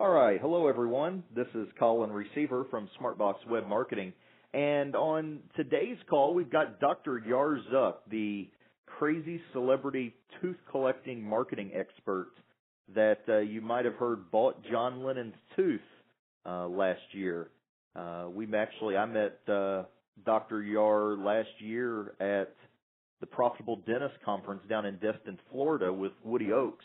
All right. Hello, everyone. This is Colin Receveur from Smartbox Web Marketing. And on today's call, we've got Dr. Yar Zuk, the crazy celebrity tooth collecting marketing expert that uh, you might have heard bought John Lennon's tooth uh, last year. Uh, we actually, I met uh, Dr. Yar last year at the Profitable Dentist Conference down in Destin, Florida with Woody Oakes.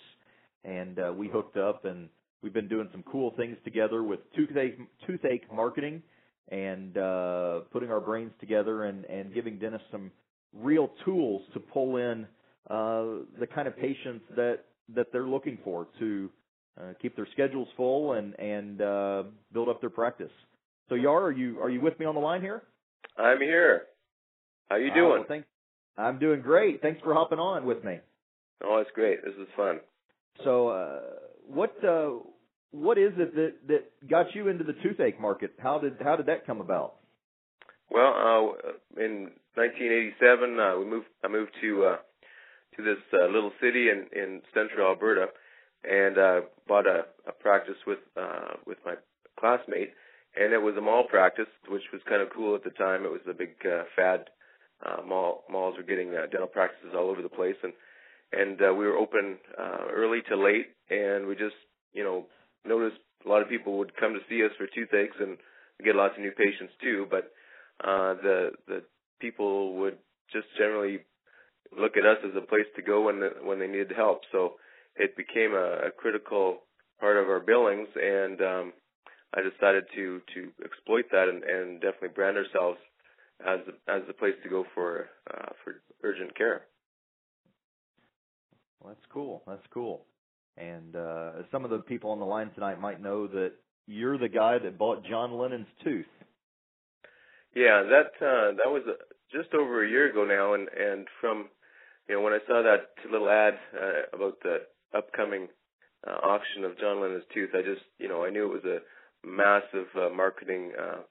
And uh, we hooked up and We've been doing some cool things together with toothache, toothache marketing and uh, putting our brains together and, and giving dentists some real tools to pull in uh, the kind of patients that that they're looking for to uh, keep their schedules full and and uh, build up their practice. So Yar, are you are you with me on the line here? I'm here. How you doing? Uh, well, thanks. I'm doing great. Thanks for hopping on with me. Oh, it's great. This is fun. So, uh, what uh, what is it that that got you into the toothache market? How did how did that come about? Well, uh, in 1987, uh, we moved. I moved to uh, to this uh, little city in in central Alberta, and uh, bought a, a practice with uh, with my classmate, and it was a mall practice, which was kind of cool at the time. It was a big uh, fad. Uh, mall malls were getting uh, dental practices all over the place, and and uh, we were open uh, early to late, and we just you know noticed a lot of people would come to see us for toothaches, and get lots of new patients too. But uh, the the people would just generally look at us as a place to go when the, when they needed help. So it became a, a critical part of our billings, and um, I decided to to exploit that and, and definitely brand ourselves as as the place to go for uh, for urgent care. Well, that's cool. That's cool. And uh, some of the people on the line tonight might know that you're the guy that bought John Lennon's tooth. Yeah, that uh, that was uh, just over a year ago now, and and from you know when I saw that little ad uh, about the upcoming uh, auction of John Lennon's tooth, I just you know I knew it was a massive uh, marketing uh,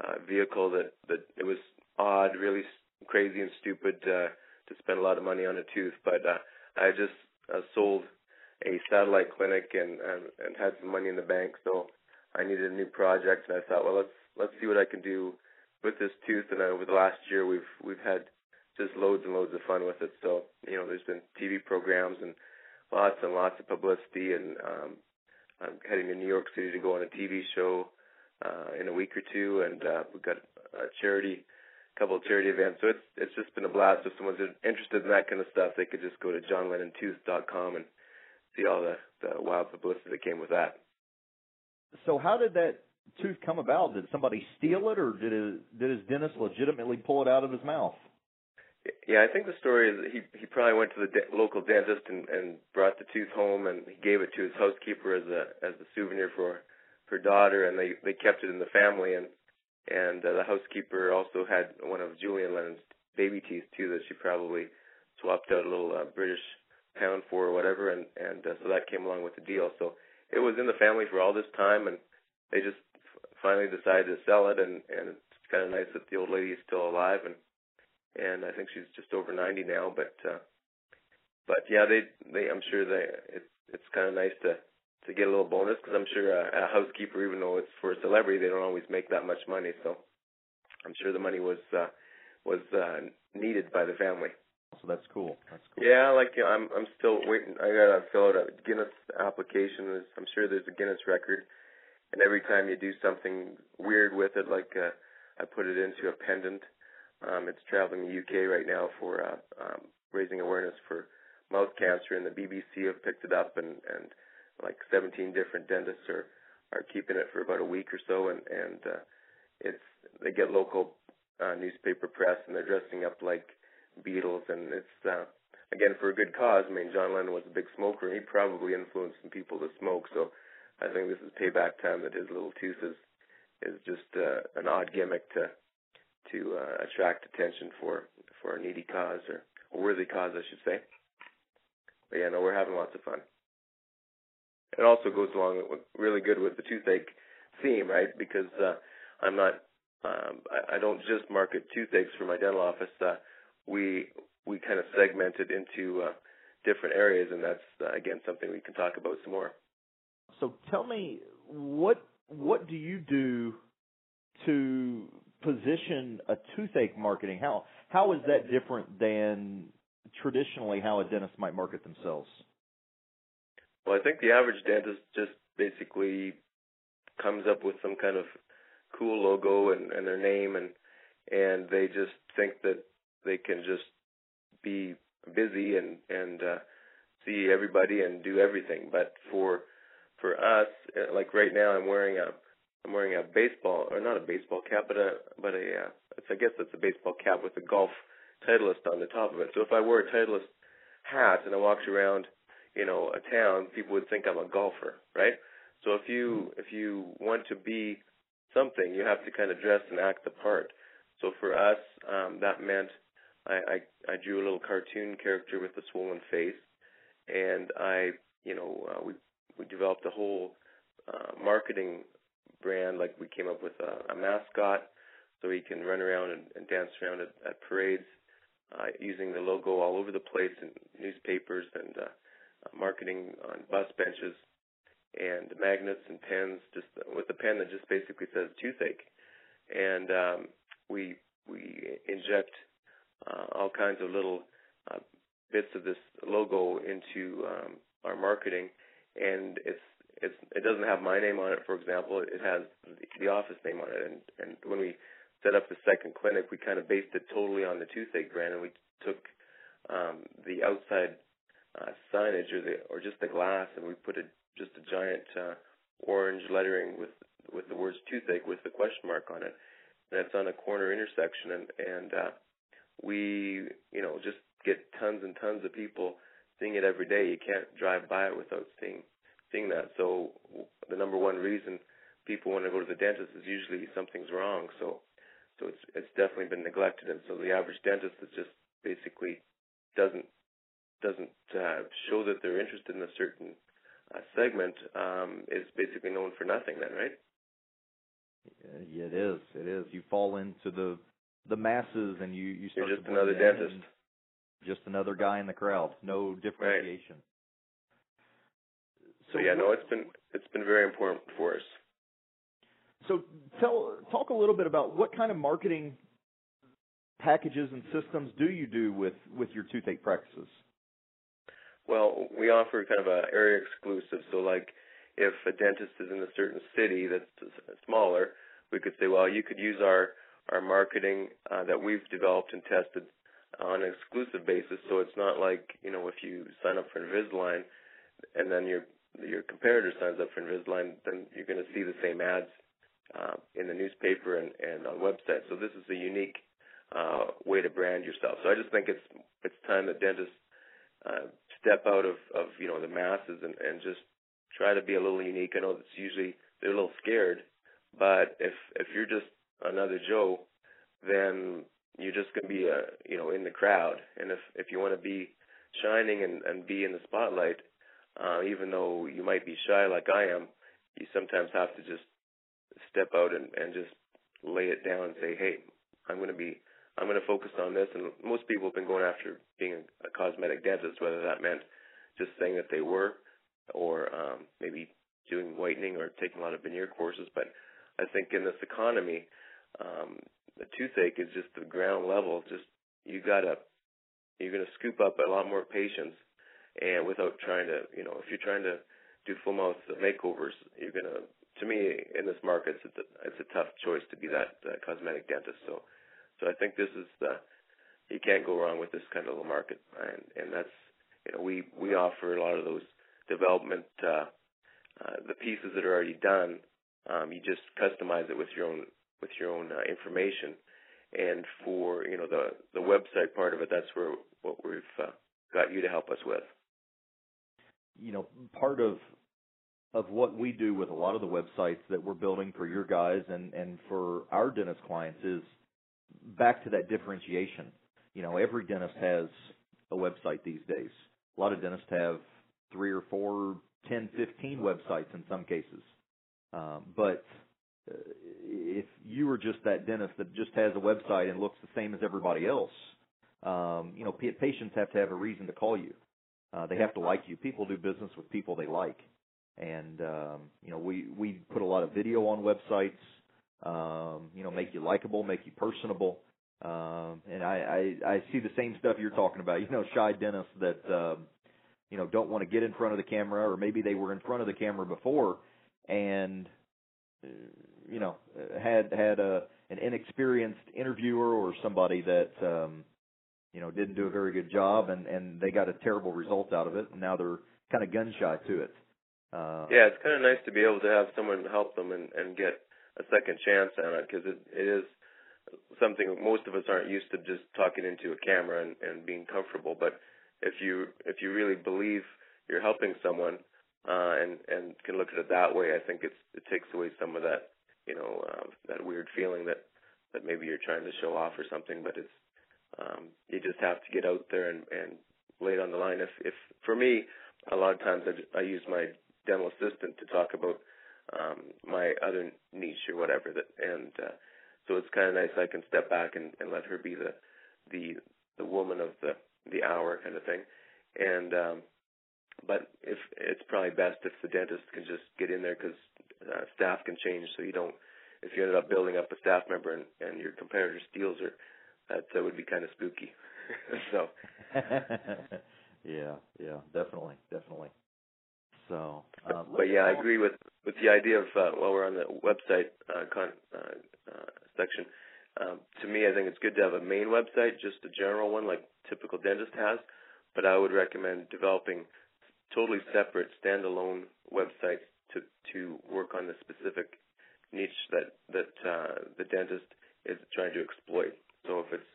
uh, vehicle that that it was odd, really crazy and stupid uh, to spend a lot of money on a tooth, but uh, I just uh, sold a satellite clinic and, and and had some money in the bank, so I needed a new project, and I thought, well, let's let's see what I can do with this tooth. And over the last year, we've we've had just loads and loads of fun with it. So you know, there's been TV programs and lots and lots of publicity, and um, I'm heading to New York City to go on a TV show uh, in a week or two, and uh, we've got a charity couple of charity events. So it's it's just been a blast. If someone's interested in that kind of stuff, they could just go to johnlennontooth.com and see all the, the wild publicity that came with that. So how did that tooth come about? Did somebody steal it, or did his, did his dentist legitimately pull it out of his mouth? Yeah, I think the story is that he he probably went to the de- local dentist and and brought the tooth home and he gave it to his housekeeper as a as a souvenir for her daughter and they they kept it in the family and and uh, the housekeeper also had one of Julian Lennon's baby teeth too that she probably swapped out a little uh, British pound for or whatever, and and uh, so that came along with the deal. So it was in the family for all this time, and they just finally decided to sell it, and and it's kind of nice that the old lady is still alive, and and I think she's just over 90 now, but uh, but yeah, they they I'm sure they it, it's kind of nice to to get a little bonus because I'm sure a, a housekeeper, even though it's for a celebrity, they don't always make that much money, so I'm sure the money was uh, was uh, needed by the family. So that's cool. That's cool. Yeah, like you know, I'm I'm still waiting. I gotta fill out a Guinness application. I'm sure there's a Guinness record, and every time you do something weird with it, like uh, I put it into a pendant. Um, it's traveling the UK right now for uh, um, raising awareness for mouth cancer, and the BBC have picked it up, and and like 17 different dentists are are keeping it for about a week or so, and and uh, it's they get local uh, newspaper press, and they're dressing up like Beatles, and it's uh, again for a good cause. I mean, John Lennon was a big smoker, and he probably influenced some people to smoke. So I think this is payback time that his little tooth is is just uh, an odd gimmick to to uh, attract attention for for a needy cause or a worthy cause, I should say. But yeah, no, we're having lots of fun. It also goes along really good with the toothache theme, right? Because uh, I'm not, um, I, I don't just market toothaches for my dental office. Uh, we we kind of segmented into uh, different areas, and that's uh, again something we can talk about some more. So tell me, what what do you do to position a toothache marketing? How how is that different than traditionally how a dentist might market themselves? Well, I think the average dentist just basically comes up with some kind of cool logo and, and their name and and they just think that they can just be busy and and uh, see everybody and do everything. But for for us, uh, like right now, I'm wearing a I'm wearing a baseball or not a baseball cap, but a but a uh, it's, I guess it's a baseball cap with a golf Titleist on the top of it. So if I wore a Titleist hat and I walked around, you know, a town, people would think I'm a golfer, right? So if you if you want to be something, you have to kind of dress and act the part. So for us, um, that meant I, I I drew a little cartoon character with a swollen face, and I you know uh, we we developed a whole uh, marketing brand. Like we came up with a, a mascot so he can run around and, and dance around at, at parades uh, using the logo all over the place in newspapers and uh, marketing on bus benches and magnets and pens, just with a pen that just basically says toothache. And um, we we inject all kinds of little uh, bits of this logo into um, our marketing, and it's it's it doesn't have my name on it, for example. It has the office name on it, and and when we set up the second clinic, we kind of based it totally on the toothache brand, and we took um, the outside uh, signage or the or just the glass, and we put a just a giant uh, orange lettering with with the words toothache with the question mark on it, it's on a corner intersection, and and uh, we you know just get tons and tons of people seeing it every day. You can't drive by it without seeing seeing that. So the number one reason people want to go to the dentist is usually something's wrong. So so it's it's definitely been neglected, and so the average dentist is just basically doesn't doesn't uh, show that they're interested in a certain uh, segment um, is basically known for nothing. Then, right? Yeah, it is. It is. You fall into the the masses, and you you start You're just another dentist. Just another guy in the crowd. No differentiation. Right. So, so yeah, no, it's been it's been very important for us. So tell talk a little bit about what kind of marketing packages and systems do you do with with your toothache practices? Well, we offer kind of a area exclusive. So like if a dentist is in a certain city that's smaller, we could say, well, you could use our our marketing uh, that we've developed and tested on an exclusive basis. So it's not like you know if you sign up for Invisalign and then your your competitor signs up for Invisalign, then you're going to see the same ads uh, in the newspaper and, and on websites. So this is a unique uh, way to brand yourself. So I just think it's it's time that dentists uh, step out of, of you know the masses and, and just try to be a little unique. I know it's usually they're a little scared, but if if you're just another Joe, then you're just to be a you know in the crowd. And if if you want to be shining and and be in the spotlight, uh, even though you might be shy like I am, you sometimes have to just step out and, and just lay it down and say, hey, I'm to be, I'm going to focus on this. And most people have been going after being a, a cosmetic dentist, whether that meant just saying that they were, or um, maybe doing whitening or taking a lot of veneer courses. But I think in this economy, um, the toothache is just the ground level. Just you gotta, you're gonna scoop up a lot more patients, and without trying to, you know, if you're trying to do full mouth makeovers, you're gonna to me, in this market, it's a, it's a tough choice to be that uh, cosmetic dentist. So, so I think this is the you can't go wrong with this kind of little market, and and that's you know we we offer a lot of those development uh, uh, the pieces that are already done. Um, you just customize it with your own with your own uh, information, and for you know the the website part of it, that's where what we've uh, got you to help us with. You know, part of of what we do with a lot of the websites that we're building for your guys and, and for our dentist clients is back to that differentiation. You know, every dentist has a website these days. A lot of dentists have three or four, ten, fifteen websites in some cases. Um, but if you were just that dentist that just has a website and looks the same as everybody else, um, you know, patients have to have a reason to call you. Uh, they have to like you. People do business with people they like. and um, you know we we put a lot of video on websites. Um, you know, make you likable, make you personable. Um, and I, I I see the same stuff you're talking about. You know, shy dentists that um, you know don't want to get in front of the camera, or maybe they were in front of the camera before, and uh, you know had had a an inexperienced interviewer or somebody that um, you know didn't do a very good job, and and they got a terrible result out of it, and now they're kind of gun shy to it. Uh, yeah, it's kind of nice to be able to have someone help them and and get a second chance on it because it it is something most of us aren't used to just talking into a camera and, and being comfortable. But if you if you really believe you're helping someone uh, and and can look at it that way, I think it's it takes away some of that you know uh, that weird feeling that that maybe you're trying to show off or something. But it's um, you just have to get out there and and lay it on the line. If if for me, a lot of times I, I use my dental assistant to talk about um, my other niche or whatever that and uh, so it's kind of nice I can step back and, and let her be the the the woman of the the hour kind of thing. And um, but if it's probably best if the dentist can just get in there because uh, staff can change, so you don't. If you ended up building up a staff member and, and your competitor steals her, that, that would be kind of spooky. so. yeah, yeah, definitely, definitely. So, uh, but yeah, I agree with with the idea of uh, while we're on the website uh, con, uh, uh, section. Um, to me, I think it's good to have a main website, just a general one like typical dentist has. But I would recommend developing totally separate, standalone websites to to work on the specific niche that that uh, the dentist is trying to exploit. So if it's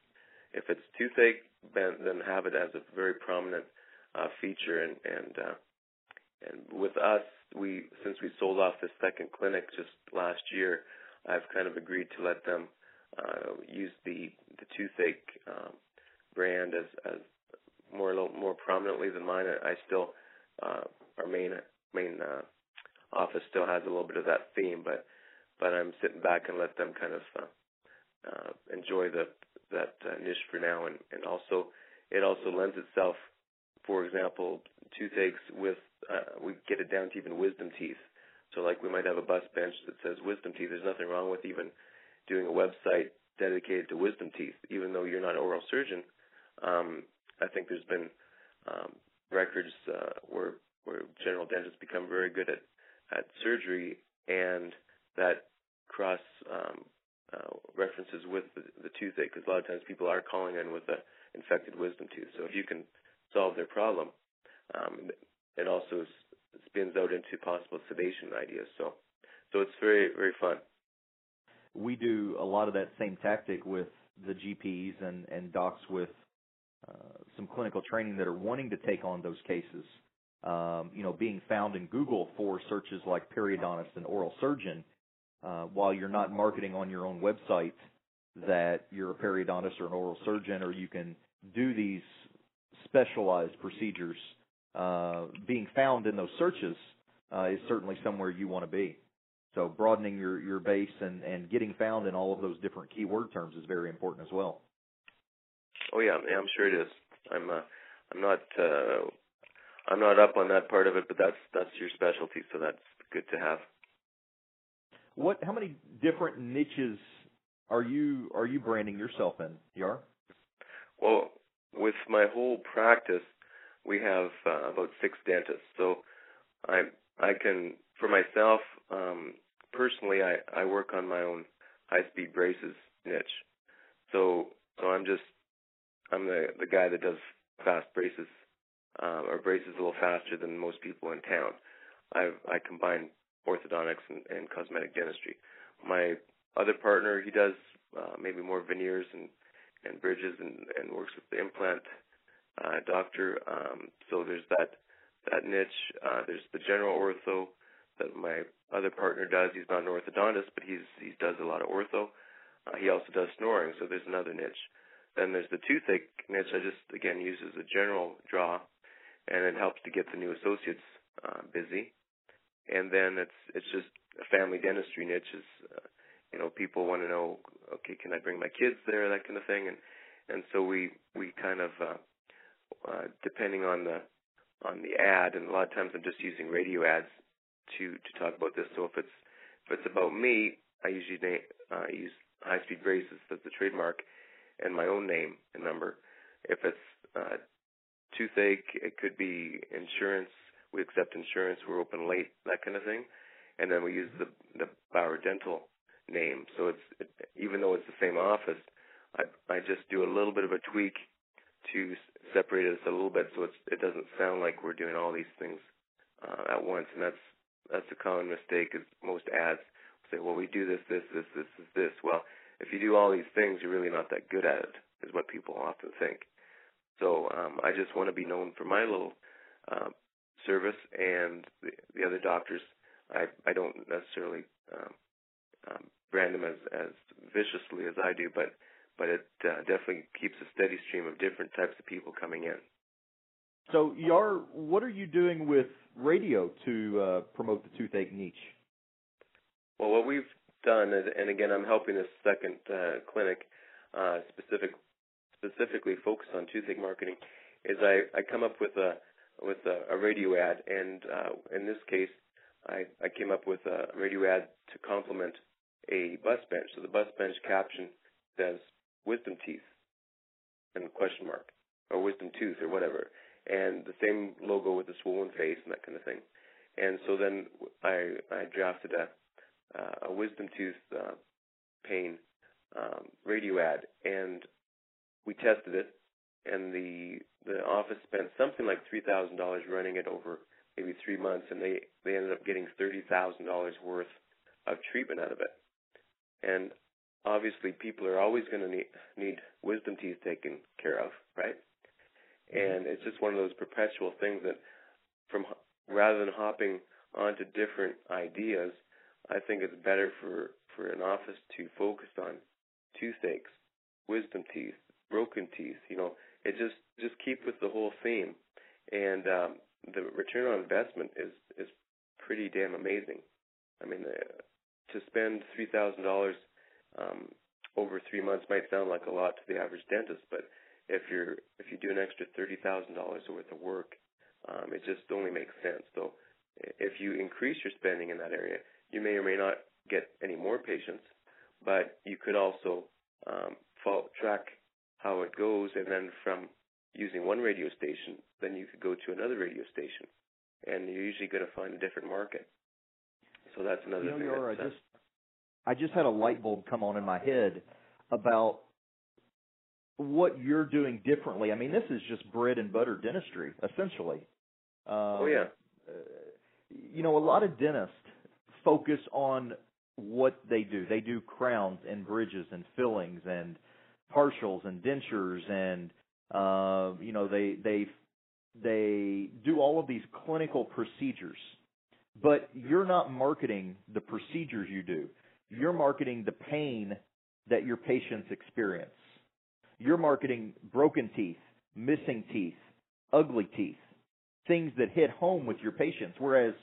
if it's toothache, then, then have it as a very prominent uh, feature. And and uh, and with us, we since we sold off the second clinic just last year, I've kind of agreed to let them uh, use the the toothache um, brand as as more more prominently than mine. I still uh, our main main uh, office still has a little bit of that theme, but but I'm sitting back and let them kind of uh, uh, enjoy the that uh, niche for now, and and also it also lends itself, for example, toothaches with uh, we get it down to even wisdom teeth. So like we might have a bus bench that says wisdom teeth. There's nothing wrong with even doing a website dedicated to wisdom teeth, even though you're not an oral surgeon. Um, I think there's been um, records uh, where where general dentists become very good at at surgery, and that cross um, uh, references with the, the toothache because a lot of times people are calling in with a infected wisdom tooth. So if you can solve their problem, um, it also spins out into possible sedation ideas. So, so it's very very fun. We do a lot of that same tactic with the GPs and and docs with uh, some clinical training that are wanting to take on those cases. Um, you know, being found in Google for searches like periodontist and oral surgeon, uh, while you're not marketing on your own website that you're a periodontist or an oral surgeon, or you can do these specialized procedures uh, being found in those searches uh, is certainly somewhere you want to be. So broadening your, your base and, and getting found in all of those different keyword terms is very important as well. Oh yeah, I'm sure it is. I'm uh, I'm not uh, I'm not up on that part of it, but that's that's your specialty, so that's good to have. What? How many different niches are you are you branding yourself in, Yar? Well, with my whole practice, we have uh, about six dentists. So I I can for myself um, personally I I work on my own high speed braces niche. So so I'm just I'm the the guy that does fast braces uh, or braces a little faster than most people in town. I I combine orthodontics and, and cosmetic dentistry. My other partner he does uh, maybe more veneers and and bridges and, and works with the implant uh, doctor. Um, so there's that that niche. Uh, there's the general ortho that my other partner does. He's not an orthodontist, but he's he does a lot of ortho. Uh, he also does snoring, so there's another niche. Then there's the toothache niche. I just again use as a general draw, and it helps to get the new associates uh, busy. And then it's it's just a family dentistry niche. Is uh, you know people want to know, okay, can I bring my kids there, that kind of thing, and and so we we kind of uh, uh, depending on the on the ad, and a lot of times I'm just using radio ads to to talk about this. So if it's if it's about me, I usually name, uh, use High Speed Braces as the trademark, and my own name and number. If it's uh, toothache, it could be insurance. We accept insurance. We're open late, that kind of thing. And then we use the the Bauer Dental name. So it's it, even though it's the same office, I I just do a little bit of a tweak to separate us a little bit so it's it doesn't sound like we're doing all these things uh, at once. And that's that's a common mistake. Is most ads say, well, we do this, this, this, this, this, this. Well, if you do all these things, you're really not that good at it. Is what people often think. So um, I just want to be known for my little uh, service, and the, the other doctors, I I don't necessarily um, um, brand them as as viciously as I do, but but it uh, definitely keeps a steady stream of different types of people coming in. So, Yar, what are you doing with radio to uh, promote the toothache niche? Well, what we've done, and again, I'm helping this second uh, clinic uh, specific specifically focused on toothache marketing, is I, I come up with a with a, a radio ad, and uh, in this case, I, I came up with a radio ad to complement a bus bench. So the bus bench caption says "wisdom teeth" and question mark, or wisdom tooth, or whatever, and the same logo with the swollen face and that kind of thing. And so then I I drafted a uh, a wisdom tooth uh, pain um, radio ad, and we tested it, and the the office spent something like three thousand dollars running it over maybe three months, and they they ended up getting thirty thousand dollars worth of treatment out of it. And obviously, people are always going to need need wisdom teeth taken care of, right? And it's just one of those perpetual things that, from rather than hopping onto different ideas, I think it's better for for an office to focus on toothaches, wisdom teeth, broken teeth. You know, it just just keep with the whole theme, and um, the return on investment is is pretty damn amazing. I mean, uh, to spend three thousand dollars um, over three months might sound like a lot to the average dentist, but if you're if you do an extra thirty thousand dollars worth of work, um, it just only makes sense. So if you increase your spending in that area, you may or may not get any more patients, but you could also um, follow, track how it goes, and then from using one radio station, then you could go to another radio station, and you're usually going to find a different market. So that's another you know, thing. Yara, that's, I just I just had a light bulb come on in my head about what you're doing differently. I mean, this is just bread and butter dentistry, essentially. Um, oh yeah. Uh, you know, a lot of dentists focus on what they do. They do crowns and bridges and fillings and partials and dentures and uh, you know they they they do all of these clinical procedures. But you're not marketing the procedures you do. You're marketing the pain that your patients experience. You're marketing broken teeth, missing teeth, ugly teeth, things that hit home with your patients. Whereas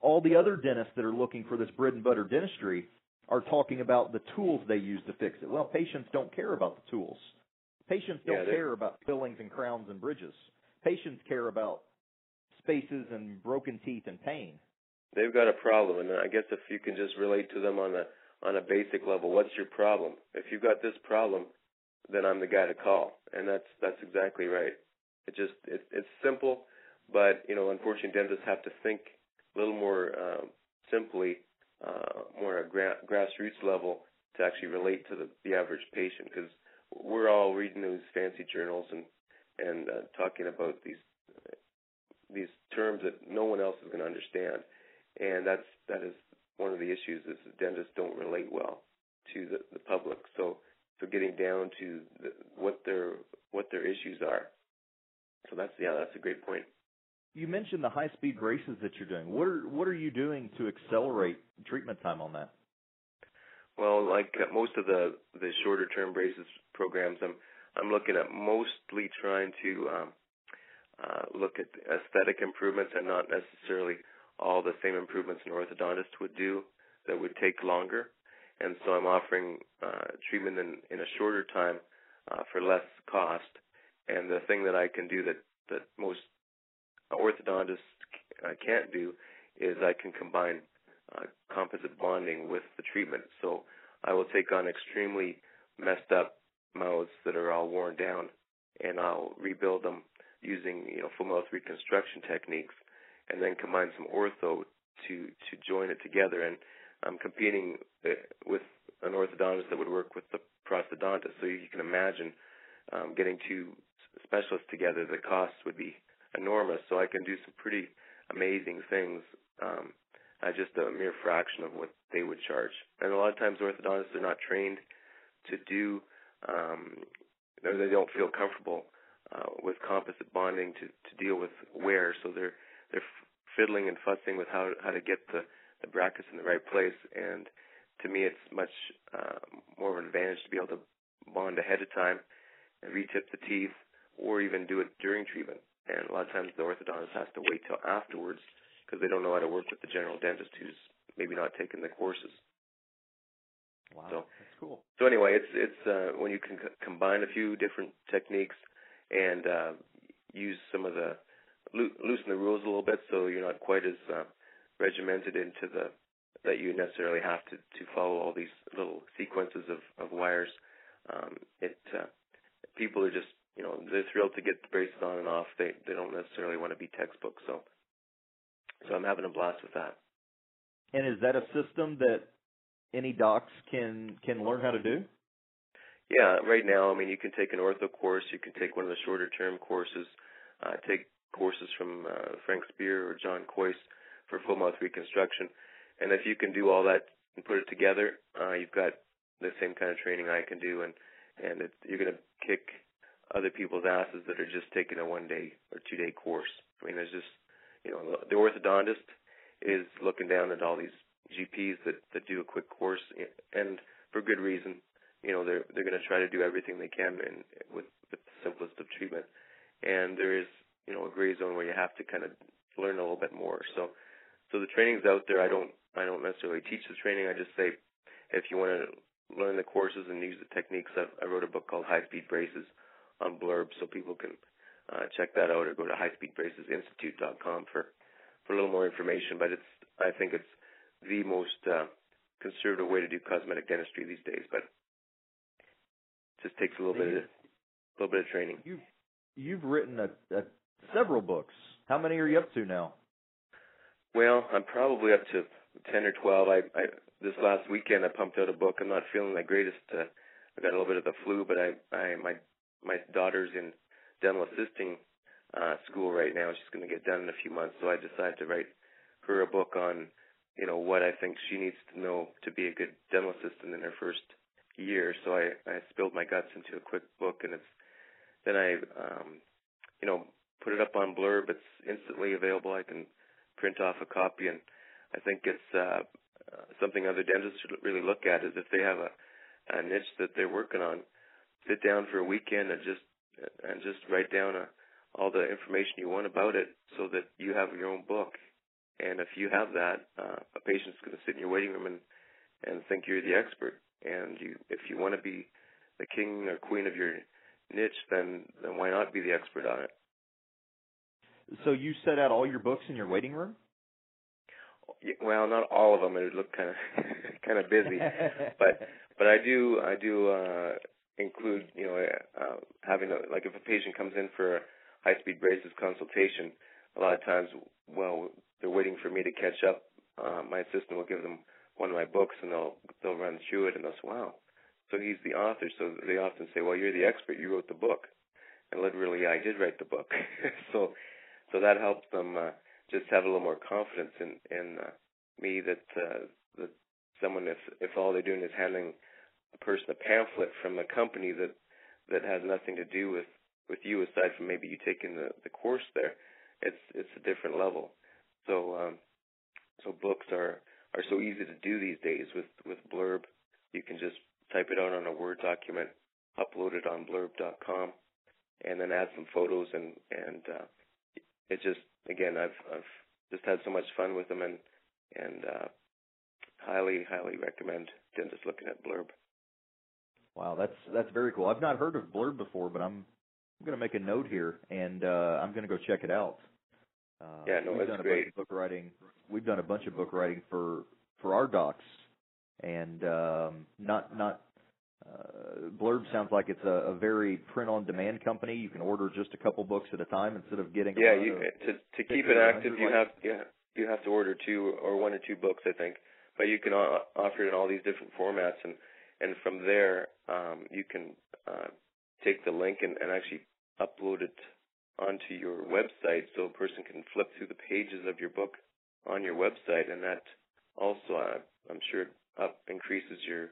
all the other dentists that are looking for this bread and butter dentistry are talking about the tools they use to fix it. Well, patients don't care about the tools. Patients don't yeah, care about fillings and crowns and bridges. Patients care about spaces and broken teeth and pain. They've got a problem, and I guess if you can just relate to them on a on a basic level, what's your problem? If you've got this problem, then I'm the guy to call, and that's that's exactly right. It just it, it's simple, but you know, unfortunately, dentists have to think a little more uh, simply, uh, more at gra- grassroots level to actually relate to the, the average patient because we're all reading those fancy journals and and uh, talking about these these terms that no one else is going to understand, and that's that is one of the issues is that dentists don't relate well to the, the public. So so getting down to the, what their what their issues are. So that's yeah, that's a great point you mentioned the high speed braces that you're doing. What are what are you doing to accelerate treatment time on that? Well, like most of the the shorter term braces programs, I'm I'm looking at mostly trying to um, uh, look at aesthetic improvements and not necessarily all the same improvements an orthodontist would do that would take longer. And so I'm offering uh, treatment in, in a shorter time uh, for less cost. And the thing that I can do that that most orthodontists uh, can't do is I can combine uh, composite bonding with the treatment. So I will take on extremely messed up mouths that are all worn down, and I'll rebuild them using you know full mouth reconstruction techniques, and then combine some ortho to to join it together. And I'm competing uh, with an orthodontist that would work with the prosthodontist. So you can imagine um, getting two specialists together, the cost would be enormous. So I can do some pretty amazing things um, at just a mere fraction of what they would charge. And a lot of times orthodontists are not trained to do, um, they don't feel comfortable uh, with composite bonding to, to deal with wear. So they're they're fiddling and fussing with how how to get the the brackets in the right place. And to me, it's much uh, more of an advantage to be able to bond ahead of time and retip the teeth, or even do it during treatment. And a lot of times the orthodontist has to wait till afterwards because they don't know how to work with the general dentist who's maybe not taken the courses. Wow, so, that's cool. So anyway, it's it's uh, when you can c- combine a few different techniques and uh, use some of the lo- loosen the rules a little bit, so you're not quite as uh, regimented into the that you necessarily have to to follow all these little sequences of of wires. Um, it uh, people are just you know they're thrilled to get the braces on and off. They they don't necessarily want to be textbook. So so I'm having a blast with that. And is that a system that any docs can can learn how to do? Yeah, right now, I mean, you can take an ortho course, you can take one of the shorter term courses, uh, take courses from uh, Frank Spear or John Kois for full mouth reconstruction. And if you can do all that and put it together, uh, you've got the same kind of training I can do, and and it, you're going to kick other people's asses that are just taking a one day or two day course. I mean, there's just you know the orthodontist is looking down at all these GPs that that do a quick course, and for good reason. You know, they're they're going to try to do everything they can and with, with the simplest of treatment. And there is you know a gray zone where you have to kind of learn a little bit more. So so the training's out there. I don't I don't necessarily teach the training. I just say if you want to learn the courses and use the techniques, I, I wrote a book called High Speed Braces on Blurb, so people can uh, check that out or go to highspeedbracesinstitute.com for for a little more information. But it's I think it's the most uh, conservative way to do cosmetic dentistry these days. But it just takes a little bit of a little bit of training. You you've written a, a several books. How many are you up to now? Well, I'm probably up to ten or twelve. I, I this last weekend I pumped out a book. I'm not feeling the greatest. Uh, I got a little bit of the flu, but I I my my daughter's in dental assisting uh school right now. She's going to get done in a few months, so I decided to write her a book on you know what I think she needs to know to be a good dental assistant in her first year. So I I spilled my guts into a quick book, and it's then I um you know put it up on Blurb. It's instantly available. I can print off a copy, and I think it's uh, something other dentists should really look at is if they have a, a niche that they're working on, sit down for a weekend and just and just write down a, uh, all the information you want about it, so that you have your own book. And if you have that, uh, a patient's going to sit in your waiting room and and think you're the expert. And you, if you want to be the king or queen of your niche, then then why not be the expert on it? So you set out all your books in your waiting room? Well, not all of them. It would look kind of kind of busy, but but I do I do uh, include you know uh, having a, like if a patient comes in for a high speed braces consultation, a lot of times well they're waiting for me to catch up. Uh, my assistant will give them one of my books and they'll they'll run through it and they'll say wow so he's the author so they often say well you're the expert you wrote the book and literally I did write the book so so that helps them uh, just have a little more confidence in in uh, me that uh, that someone if if all they're doing is handing a person a pamphlet from a company that that has nothing to do with with you aside from maybe you taking the the course there it's it's a different level so um so books are are so easy to do these days with with blurb you can just type it out on a word document upload it on blurb.com and then add some photos and and uh, it just again I've I've just had so much fun with them and and uh, highly highly recommend dentists looking at Blurb. Wow, that's that's very cool. I've not heard of Blurb before, but I'm I'm going to make a note here and uh, I'm going to go check it out. Uh, yeah, no, we've done a great. bunch of book writing. We've done a bunch of book writing for for our docs, and um, not not uh, Blurb sounds like it's a, a very print-on-demand company. You can order just a couple books at a time instead of getting. Yeah, you, of to to keep it active, you have yeah you have to order two or one or two books, I think. But you can uh, offer it in all these different formats, and and from there um, you can uh, take the link and, and actually upload it onto your website, so a person can flip through the pages of your book on your website, and that also uh, I'm sure up increases your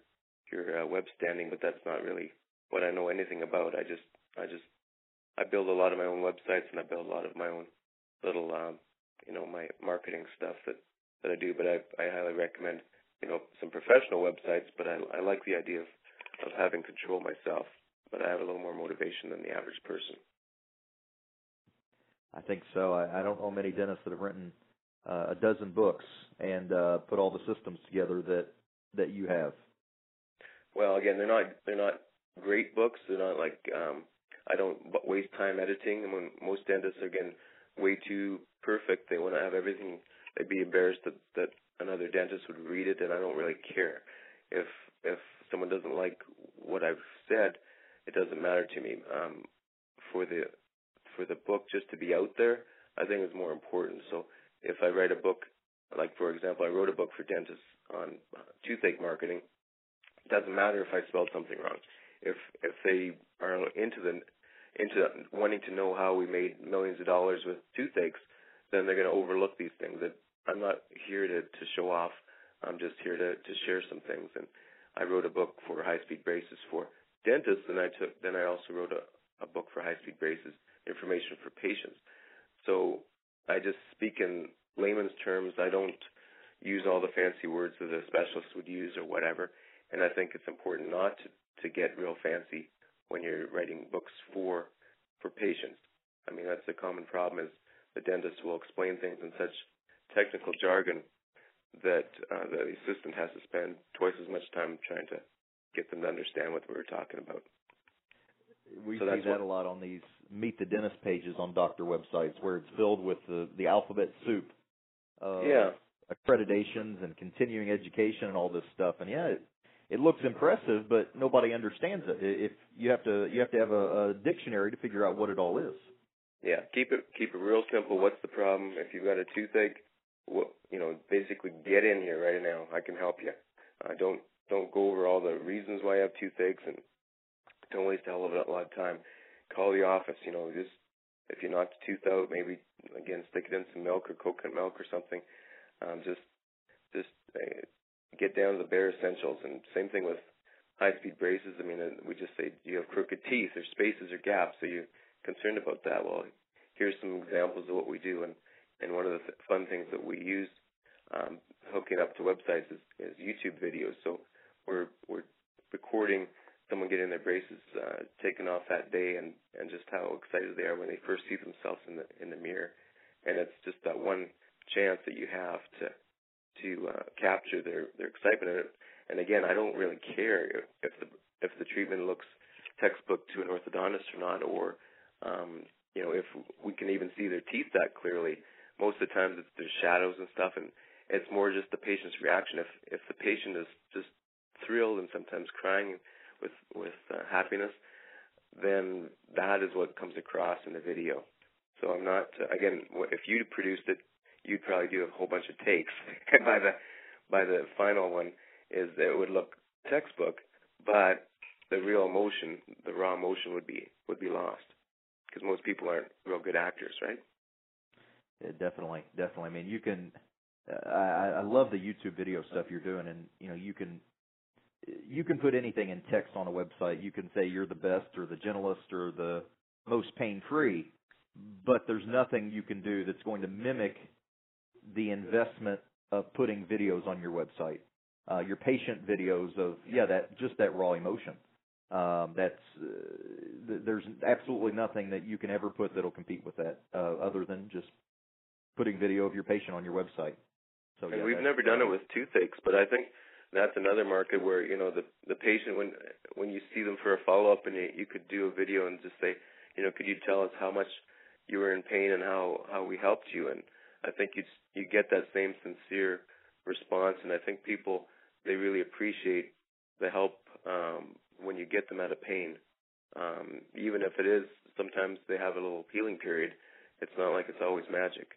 your uh, web standing, but that's not really what I know anything about. I just I just I build a lot of my own websites and I build a lot of my own little um, you know my marketing stuff that that I do. But I I highly recommend you know some professional websites. But I I like the idea of of having control myself. But I have a little more motivation than the average person. I think so. I, I don't know many dentists that have written uh, a dozen books and uh, put all the systems together that that you have. Well, again, they're not they're not great books. They're not like um, I don't waste time editing. And when most dentists are getting way too perfect, they want to have everything. They'd be embarrassed that that another dentist would read it, and I don't really care. If if someone doesn't like what I've said, it doesn't matter to me. Um, for the for the book just to be out there, I think is more important. So if I write a book, like for example, I wrote a book for dentists on toothache marketing it doesn't matter if I spelled something wrong. If if they are into the into wanting to know how we made millions of dollars with toothaches, then they're going to overlook these things. That I'm not here to to show off. I'm just here to to share some things. And I wrote a book for high speed braces for dentists, and I took then I also wrote a a book for high speed braces information for patients. So I just speak in layman's terms. I don't use all the fancy words that a specialist would use or whatever. And I think it's important not to, to get real fancy when you're writing books for for patients. I mean, that's the common problem is the dentist will explain things in such technical jargon that uh, the assistant has to spend twice as much time trying to get them to understand what we were talking about. We so see that what, a lot on these meet the dentist pages on doctor websites where it's filled with the the alphabet soup of yeah. accreditations and continuing education and all this stuff. And yeah, it, it looks impressive, but nobody understands it. If you have to, you have to have a, a dictionary to figure out what it all is. Yeah, keep it keep it real simple. What's the problem? If you've got a toothache, well, you know, basically get in here right now. I can help you. Uh, don't don't go over all the reasons why you have toothaches and don't waste a hell of a lot of time. Call the office. You know, just if you knock the tooth out, maybe again stick it in some milk or coconut milk or something. Um, just just uh, get down to the bare essentials. And same thing with high speed braces. I mean, we just say, do you have crooked teeth or spaces or gaps? Are you concerned about that? Well, here's some examples of what we do. And, and one of the th- fun things that we use um, hooking up to websites is, is YouTube videos. So we're, we're recording someone getting their braces uh, taken off that day and, and just how excited they are when they first see themselves in the, in the mirror. And it's just that one chance that you have to to uh, capture their their excitement. And, again, I don't really care if, if the if the treatment looks textbook to an orthodontist or not, or um, you know if we can even see their teeth that clearly. Most of the times, it's their shadows and stuff, and it's more just the patient's reaction. If if the patient is just thrilled and sometimes crying with with uh, happiness, then that is what comes across in the video. So I'm not uh, again. If you produced it, you'd probably do a whole bunch of takes. and by the by the final one is it would look textbook, but the real emotion, the raw emotion would be would be lost because most people aren't real good actors, right? Yeah, definitely, definitely. I mean, you can. I, I love the YouTube video stuff you're doing, and you know, you can you can put anything in text on a website. You can say you're the best or the gentlest or the most pain free, but there's nothing you can do that's going to mimic the investment of putting videos on your website. Uh, your patient videos of yeah that just that raw emotion. Um, that's uh, th- there's absolutely nothing that you can ever put that'll compete with that uh, other than just putting video of your patient on your website. So and yeah, we've never done it with toothaches, but I think that's another market where you know the the patient when when you see them for a follow up and you, you could do a video and just say you know could you tell us how much you were in pain and how how we helped you? And I think you you get that same sincere response and I think people they really appreciate the help um when you get them out of pain. Um even if it is sometimes they have a little healing period it's not like it's always magic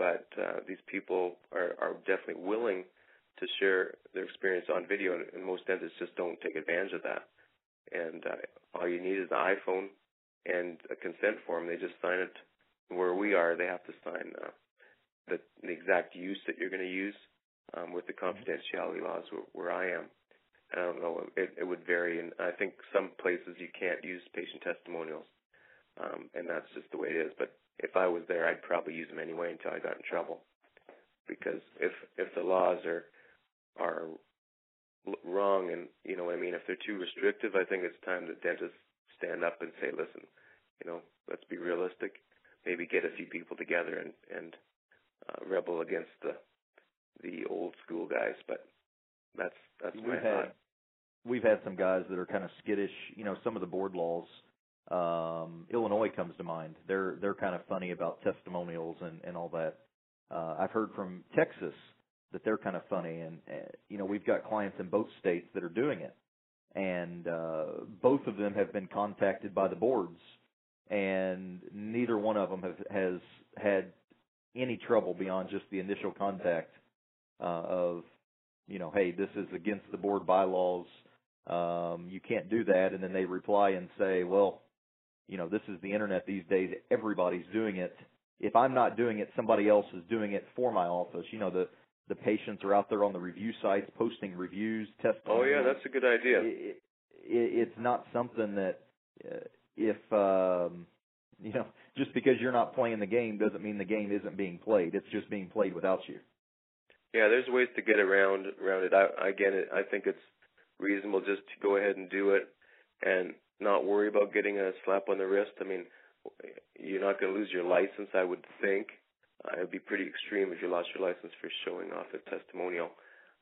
but uh these people are are definitely willing to share their experience on video and, and most dentists just don't take advantage of that and uh, all you need is an iPhone and a consent form. They just sign it. Where we are, they have to sign uh, the, the exact use that you're going to use um, with the confidentiality laws where, where I am. I don't know. It, it would vary, and I think some places you can't use patient testimonials, um, and that's just the way it is. But if I was there, I'd probably use them anyway until I got in trouble, because if if the laws are are wrong and you know what I mean if they're too restrictive I think it's time that dentists stand up and say listen you know let's be realistic. Maybe get a few people together and and uh, rebel against the the old school guys. But that's that's we've my had, thought. we've had some guys that are kind of skittish you know some of the board laws um Illinois comes to mind. They're they're kind of funny about testimonials and and all that. Uh I've heard from Texas that they're kind of funny and uh, you know we've got clients in both states that are doing it. And uh both of them have been contacted by the boards and neither one of them have, has had any trouble beyond just the initial contact uh of you know hey this is against the board bylaws. Um you can't do that. And then they reply and say well you know this is the internet these days everybody's doing it if i'm not doing it somebody else is doing it for my office you know the the patients are out there on the review sites posting reviews, testimonials. Oh yeah, that's a good idea. It, it, it's not something that uh, if um, you know just because you're not playing the game doesn't mean the game isn't being played. It's just being played without you. Yeah, there's ways to get around around it. I, I get it. I think it's reasonable just to go ahead and do it and not worry about getting a slap on the wrist. I mean, you're not going to lose your license, I would think. Uh, it would be pretty extreme if you lost your license for showing off a testimonial.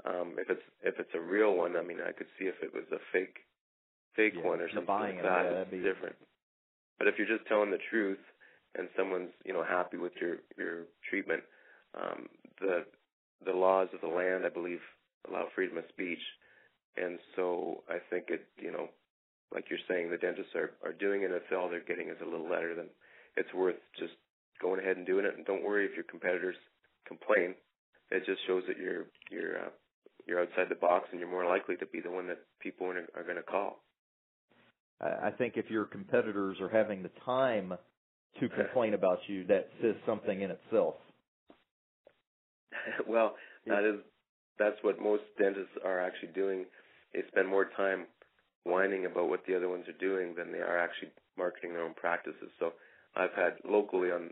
Um, if it's if it's a real one, I mean, I could see if it was a fake fake yeah, one or something like it, that. Yeah, it's be... different. But if you're just telling the truth and someone's you know happy with your your treatment, um, the the laws of the land, I believe, allow freedom of speech, and so I think it you know, like you're saying, the dentists are are doing it. If all they're getting is a little letter, then it's worth just going ahead and doing it. And don't worry if your competitors complain. It just shows that you're you're uh, you're outside the box and you're more likely to be the one that people are, are going to call. I think if your competitors are having the time to complain about you, that says something in itself. well, that is that's what most dentists are actually doing. They spend more time whining about what the other ones are doing than they are actually marketing their own practices. So I've had locally on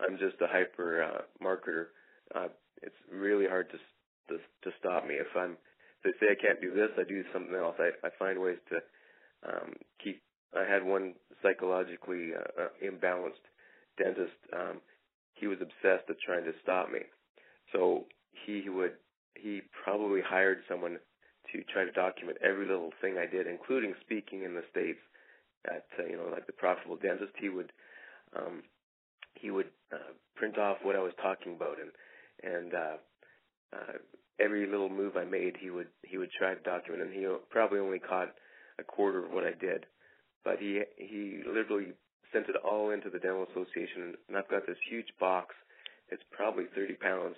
I'm just a hyper uh, marketer. Uh, it's really hard to, to to stop me. If I'm if they say I can't do this, I do something else. I I find ways to um, keep. I had one psychologically uh, uh, imbalanced dentist. Um, he was obsessed at trying to stop me. So he would he probably hired someone to try to document every little thing I did, including speaking in the states at uh, you know like the profitable dentist. He would um, he would uh, print off what I was talking about, and and uh, uh, every little move I made, he would he would try to document, and he probably only caught a quarter of what I did, but he he literally sent it all into the dental association, and I've got this huge box. It's probably 30 pounds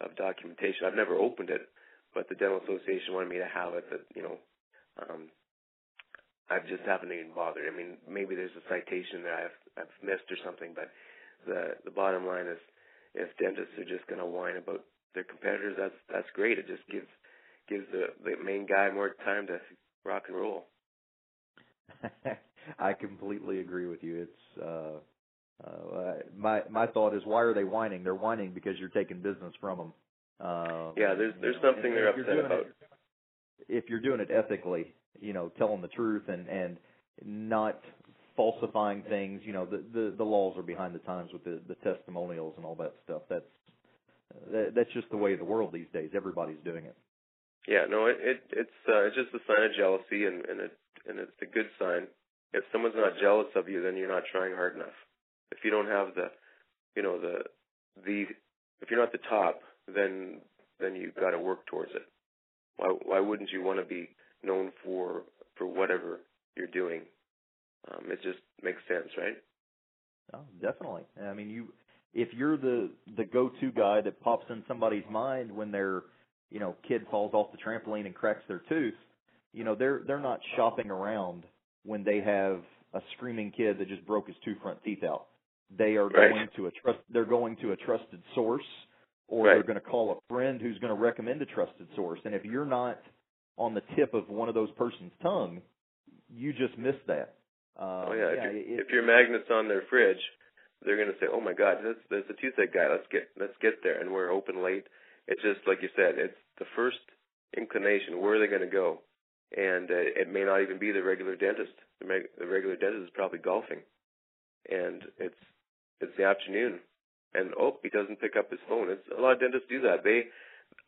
of documentation. I've never opened it, but the dental association wanted me to have it. That you know, um, I just haven't even bothered. I mean, maybe there's a citation that I've I've missed or something, but the the bottom line is if dentists are just going to whine about their competitors, that's that's great. It just gives gives the the main guy more time to rock and roll. I completely agree with you. It's uh, uh, my my thought is why are they whining? They're whining because you're taking business from them. Uh, yeah, there's there's something they're upset about. It, if you're doing it ethically, you know, telling the truth and and not falsifying things. You know, the the, the laws are behind the times with the the testimonials and all that stuff. That's that, that's just the way of the world these days. Everybody's doing it. Yeah, no, it, it it's uh, it's just a sign of jealousy, and and it and it's a good sign. If someone's not jealous of you, then you're not trying hard enough. if you don't have the, you know, the the if you're not the top, then then you've got to work towards it. Why why wouldn't you want to be known for for whatever you're doing? Um, it just makes sense, right? Oh, definitely. I mean, you if you're the the go-to guy that pops in somebody's mind when their you know kid falls off the trampoline and cracks their tooth, you know they're they're not shopping around when they have a screaming kid that just broke his two front teeth out. They are right. going to a trust. They're going to a trusted source, or right. they're going to call a friend who's going to recommend a trusted source. And if you're not on the tip of one of those person's tongue, you just missed that. Um, oh yeah, yeah if, it, if your magnet's on their fridge, they're going to say, "Oh my God, that's there's a toothache guy. Let's get let's get there." And we're open late. It's just like you said. It's the first inclination. Where are they going to go? And uh, it may not even be the regular dentist. The, the regular dentist is probably golfing, and it's it's the afternoon, and oh, he doesn't pick up his phone. It's a lot of dentists do that. They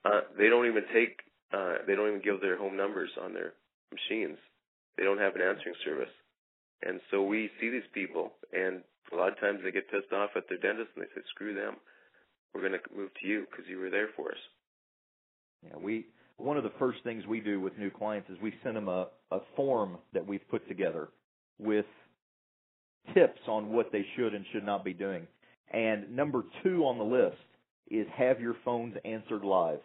uh, they don't even take uh, they don't even give their home numbers on their machines. They don't have an answering service, and so we see these people, and a lot of times they get pissed off at their dentist, and they say, "Screw them, we're going to move to you because you were there for us." Yeah, we one of the first things we do with new clients is we send them a, a form that we've put together with tips on what they should and should not be doing. And number two on the list is have your phones answered live.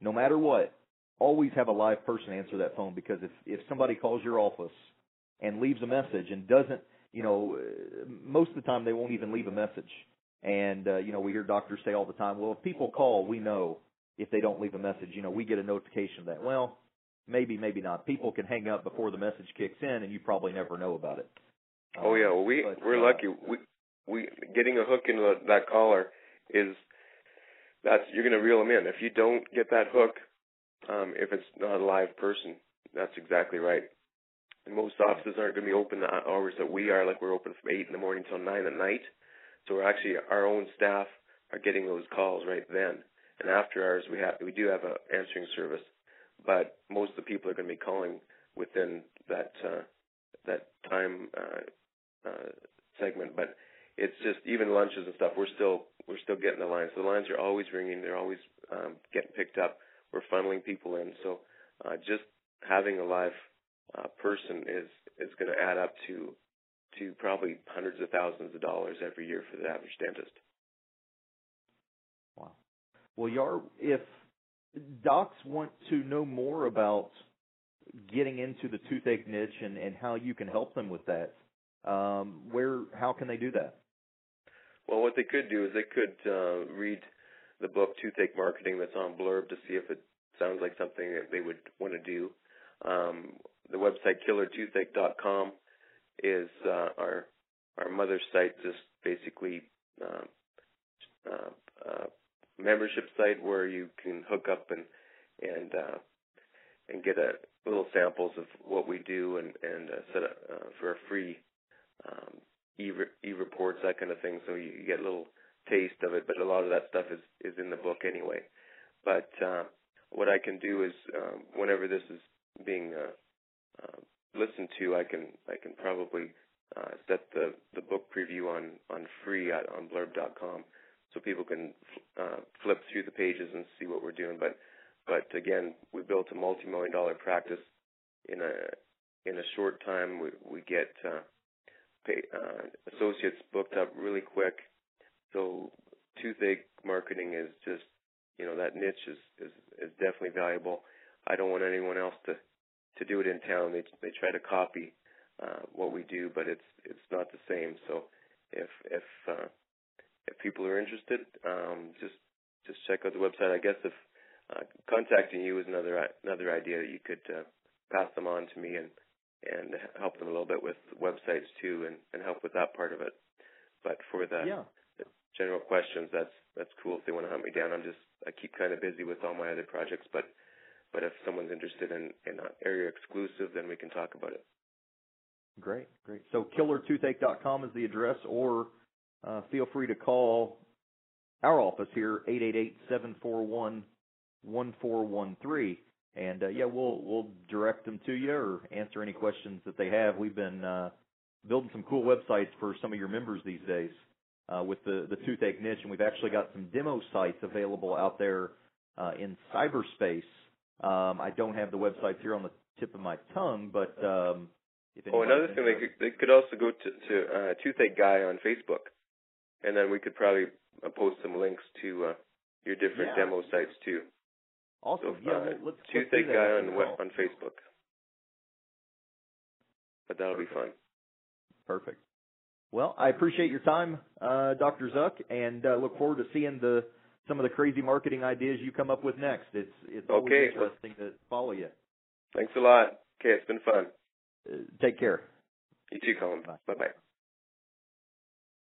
No matter what, always have a live person answer that phone because if if somebody calls your office and leaves a message and doesn't, you know, most of the time they won't even leave a message. And uh, you know, we hear doctors say all the time, well, if people call, we know if they don't leave a message. You know, we get a notification of that. Well, maybe, maybe not. People can hang up before the message kicks in, and you probably never know about it. Oh yeah, well, we but, we're uh, lucky. We we getting a hook into that collar is that's you're going to reel them in. If you don't get that hook, um, if it's not a live person, that's exactly right. And most offices aren't going to be open the hours that we are. Like we're open from eight in the morning till nine at night. So we're actually our own staff are getting those calls right then. And after hours, we have we do have a answering service, but most of the people are going to be calling within that uh, that time uh, uh, segment. But it's just even lunches and stuff. We're still we're still getting the lines. The lines are always ringing. They're always um, getting picked up. We're funneling people in. So uh, just having a live uh, person is is going to add up to to probably hundreds of thousands of dollars every year for the average dentist. Wow. Well, Yar, if docs want to know more about getting into the toothache niche and, and how you can help them with that, um, where how can they do that? Well, what they could do is they could uh, read the book Toothache Marketing that's on Blurb to see if it sounds like something that they would want to do. Um, the website killertoothache.com is uh, our our mother site, just basically uh, uh, uh, membership site where you can hook up and and uh, and get a little samples of what we do and and uh, set up uh, for a free um, e e reports that kind of thing. So you, you get a little taste of it, but a lot of that stuff is is in the book anyway. But uh, what I can do is um, whenever this is being uh, uh, listened to, I can I can probably uh, set the the book preview on on free at on blurb.com so people can uh, flip through the pages and see what we're doing. But but again, we built a multi-million dollar practice in a in a short time. We we get uh, pay, uh, associates booked up really quick. So toothache marketing is just you know that niche is is is definitely valuable. I don't want anyone else to to do it in town. They they try to copy uh, what we do, but it's it's not the same. So if if uh, if people are interested, um, just just check out the website. I guess if uh, contacting you is another another idea that you could uh, pass them on to me and and help them a little bit with websites too and, and help with that part of it. But for the, yeah. the general questions, that's that's cool if they want to hunt me down. I'm just I keep kind of busy with all my other projects, but but if someone's interested in in an area exclusive, then we can talk about it. Great, great. So killertoothache.com is the address, or uh, feel free to call our office here, 888-741-1413. And uh, yeah, we'll we'll direct them to you or answer any questions that they have. We've been uh, building some cool websites for some of your members these days uh, with the the toothache niche, and we've actually got some demo sites available out there uh, in cyberspace. Um, I don't have the websites here on the tip of my tongue, but um, if oh, another thing they could they could also go to to uh, Toothache Guy on Facebook, and then we could probably uh, post some links to uh, your different yeah. demo sites too. Awesome. So, yeah, uh, well, let's let's Guy on on Facebook. But that'll Perfect. be fun. Perfect. Well, I appreciate your time, uh, Dr. Zuk, and uh, look forward to seeing the some of the crazy marketing ideas you come up with next. It's it's always Okay. interesting to follow you. Thanks a lot. Okay, it's been fun. Uh, take care. You too, Colin. Bye bye.